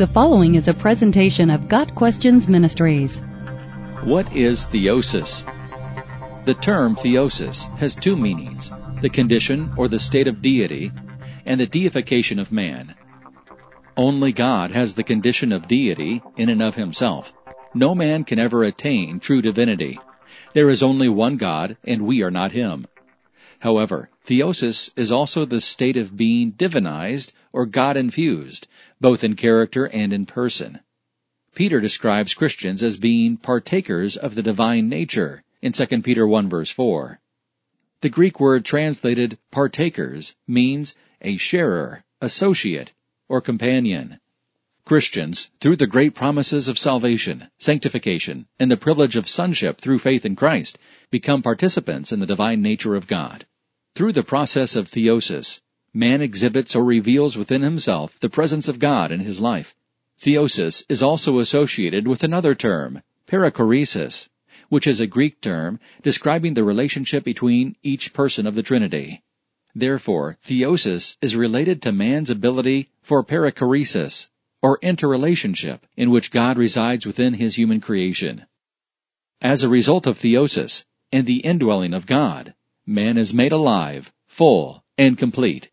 The following is a presentation of Got Questions Ministries. What is theosis? The term theosis has two meanings the condition or the state of deity, and the deification of man. Only God has the condition of deity in and of himself. No man can ever attain true divinity. There is only one God, and we are not him. However, theosis is also the state of being divinized or God infused, both in character and in person. Peter describes Christians as being partakers of the divine nature in 2 Peter 1 verse 4. The Greek word translated partakers means a sharer, associate, or companion. Christians, through the great promises of salvation, sanctification, and the privilege of sonship through faith in Christ, become participants in the divine nature of God. Through the process of theosis, man exhibits or reveals within himself the presence of God in his life. Theosis is also associated with another term, perichoresis, which is a Greek term describing the relationship between each person of the Trinity. Therefore, theosis is related to man's ability for perichoresis, or interrelationship, in which God resides within his human creation. As a result of theosis and the indwelling of God, man is made alive, full, and complete.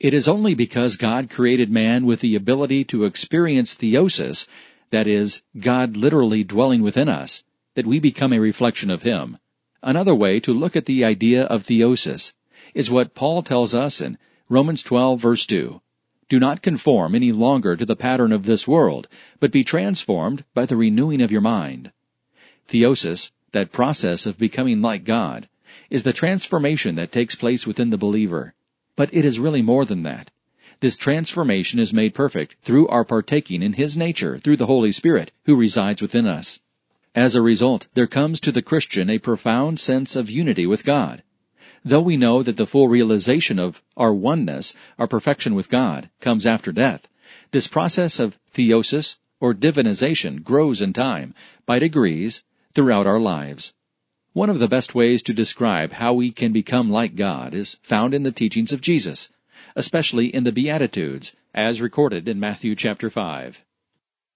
It is only because God created man with the ability to experience theosis, that is, God literally dwelling within us, that we become a reflection of Him. Another way to look at the idea of theosis is what Paul tells us in Romans 12 verse 2. Do not conform any longer to the pattern of this world, but be transformed by the renewing of your mind. Theosis, that process of becoming like God, is the transformation that takes place within the believer. But it is really more than that. This transformation is made perfect through our partaking in His nature through the Holy Spirit who resides within us. As a result, there comes to the Christian a profound sense of unity with God. Though we know that the full realization of our oneness, our perfection with God, comes after death, this process of theosis or divinization grows in time, by degrees, throughout our lives. One of the best ways to describe how we can become like God is found in the teachings of Jesus, especially in the Beatitudes, as recorded in Matthew chapter 5.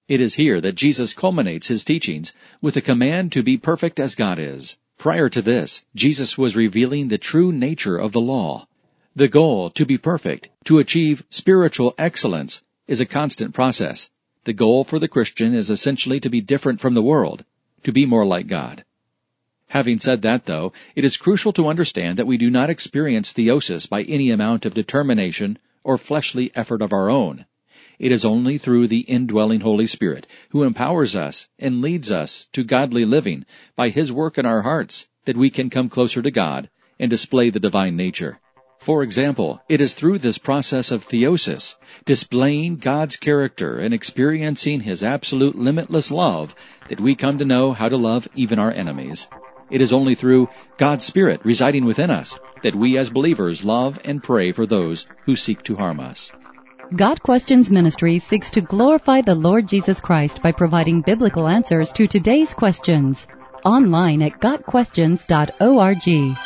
It is here that Jesus culminates his teachings with a command to be perfect as God is. Prior to this, Jesus was revealing the true nature of the law. The goal, to be perfect, to achieve spiritual excellence, is a constant process. The goal for the Christian is essentially to be different from the world, to be more like God. Having said that, though, it is crucial to understand that we do not experience theosis by any amount of determination or fleshly effort of our own. It is only through the indwelling Holy Spirit, who empowers us and leads us to godly living by His work in our hearts, that we can come closer to God and display the divine nature. For example, it is through this process of theosis, displaying God's character and experiencing His absolute limitless love, that we come to know how to love even our enemies. It is only through God's Spirit residing within us that we as believers love and pray for those who seek to harm us. Got Questions Ministry seeks to glorify the Lord Jesus Christ by providing biblical answers to today's questions. Online at GotQuestions.org.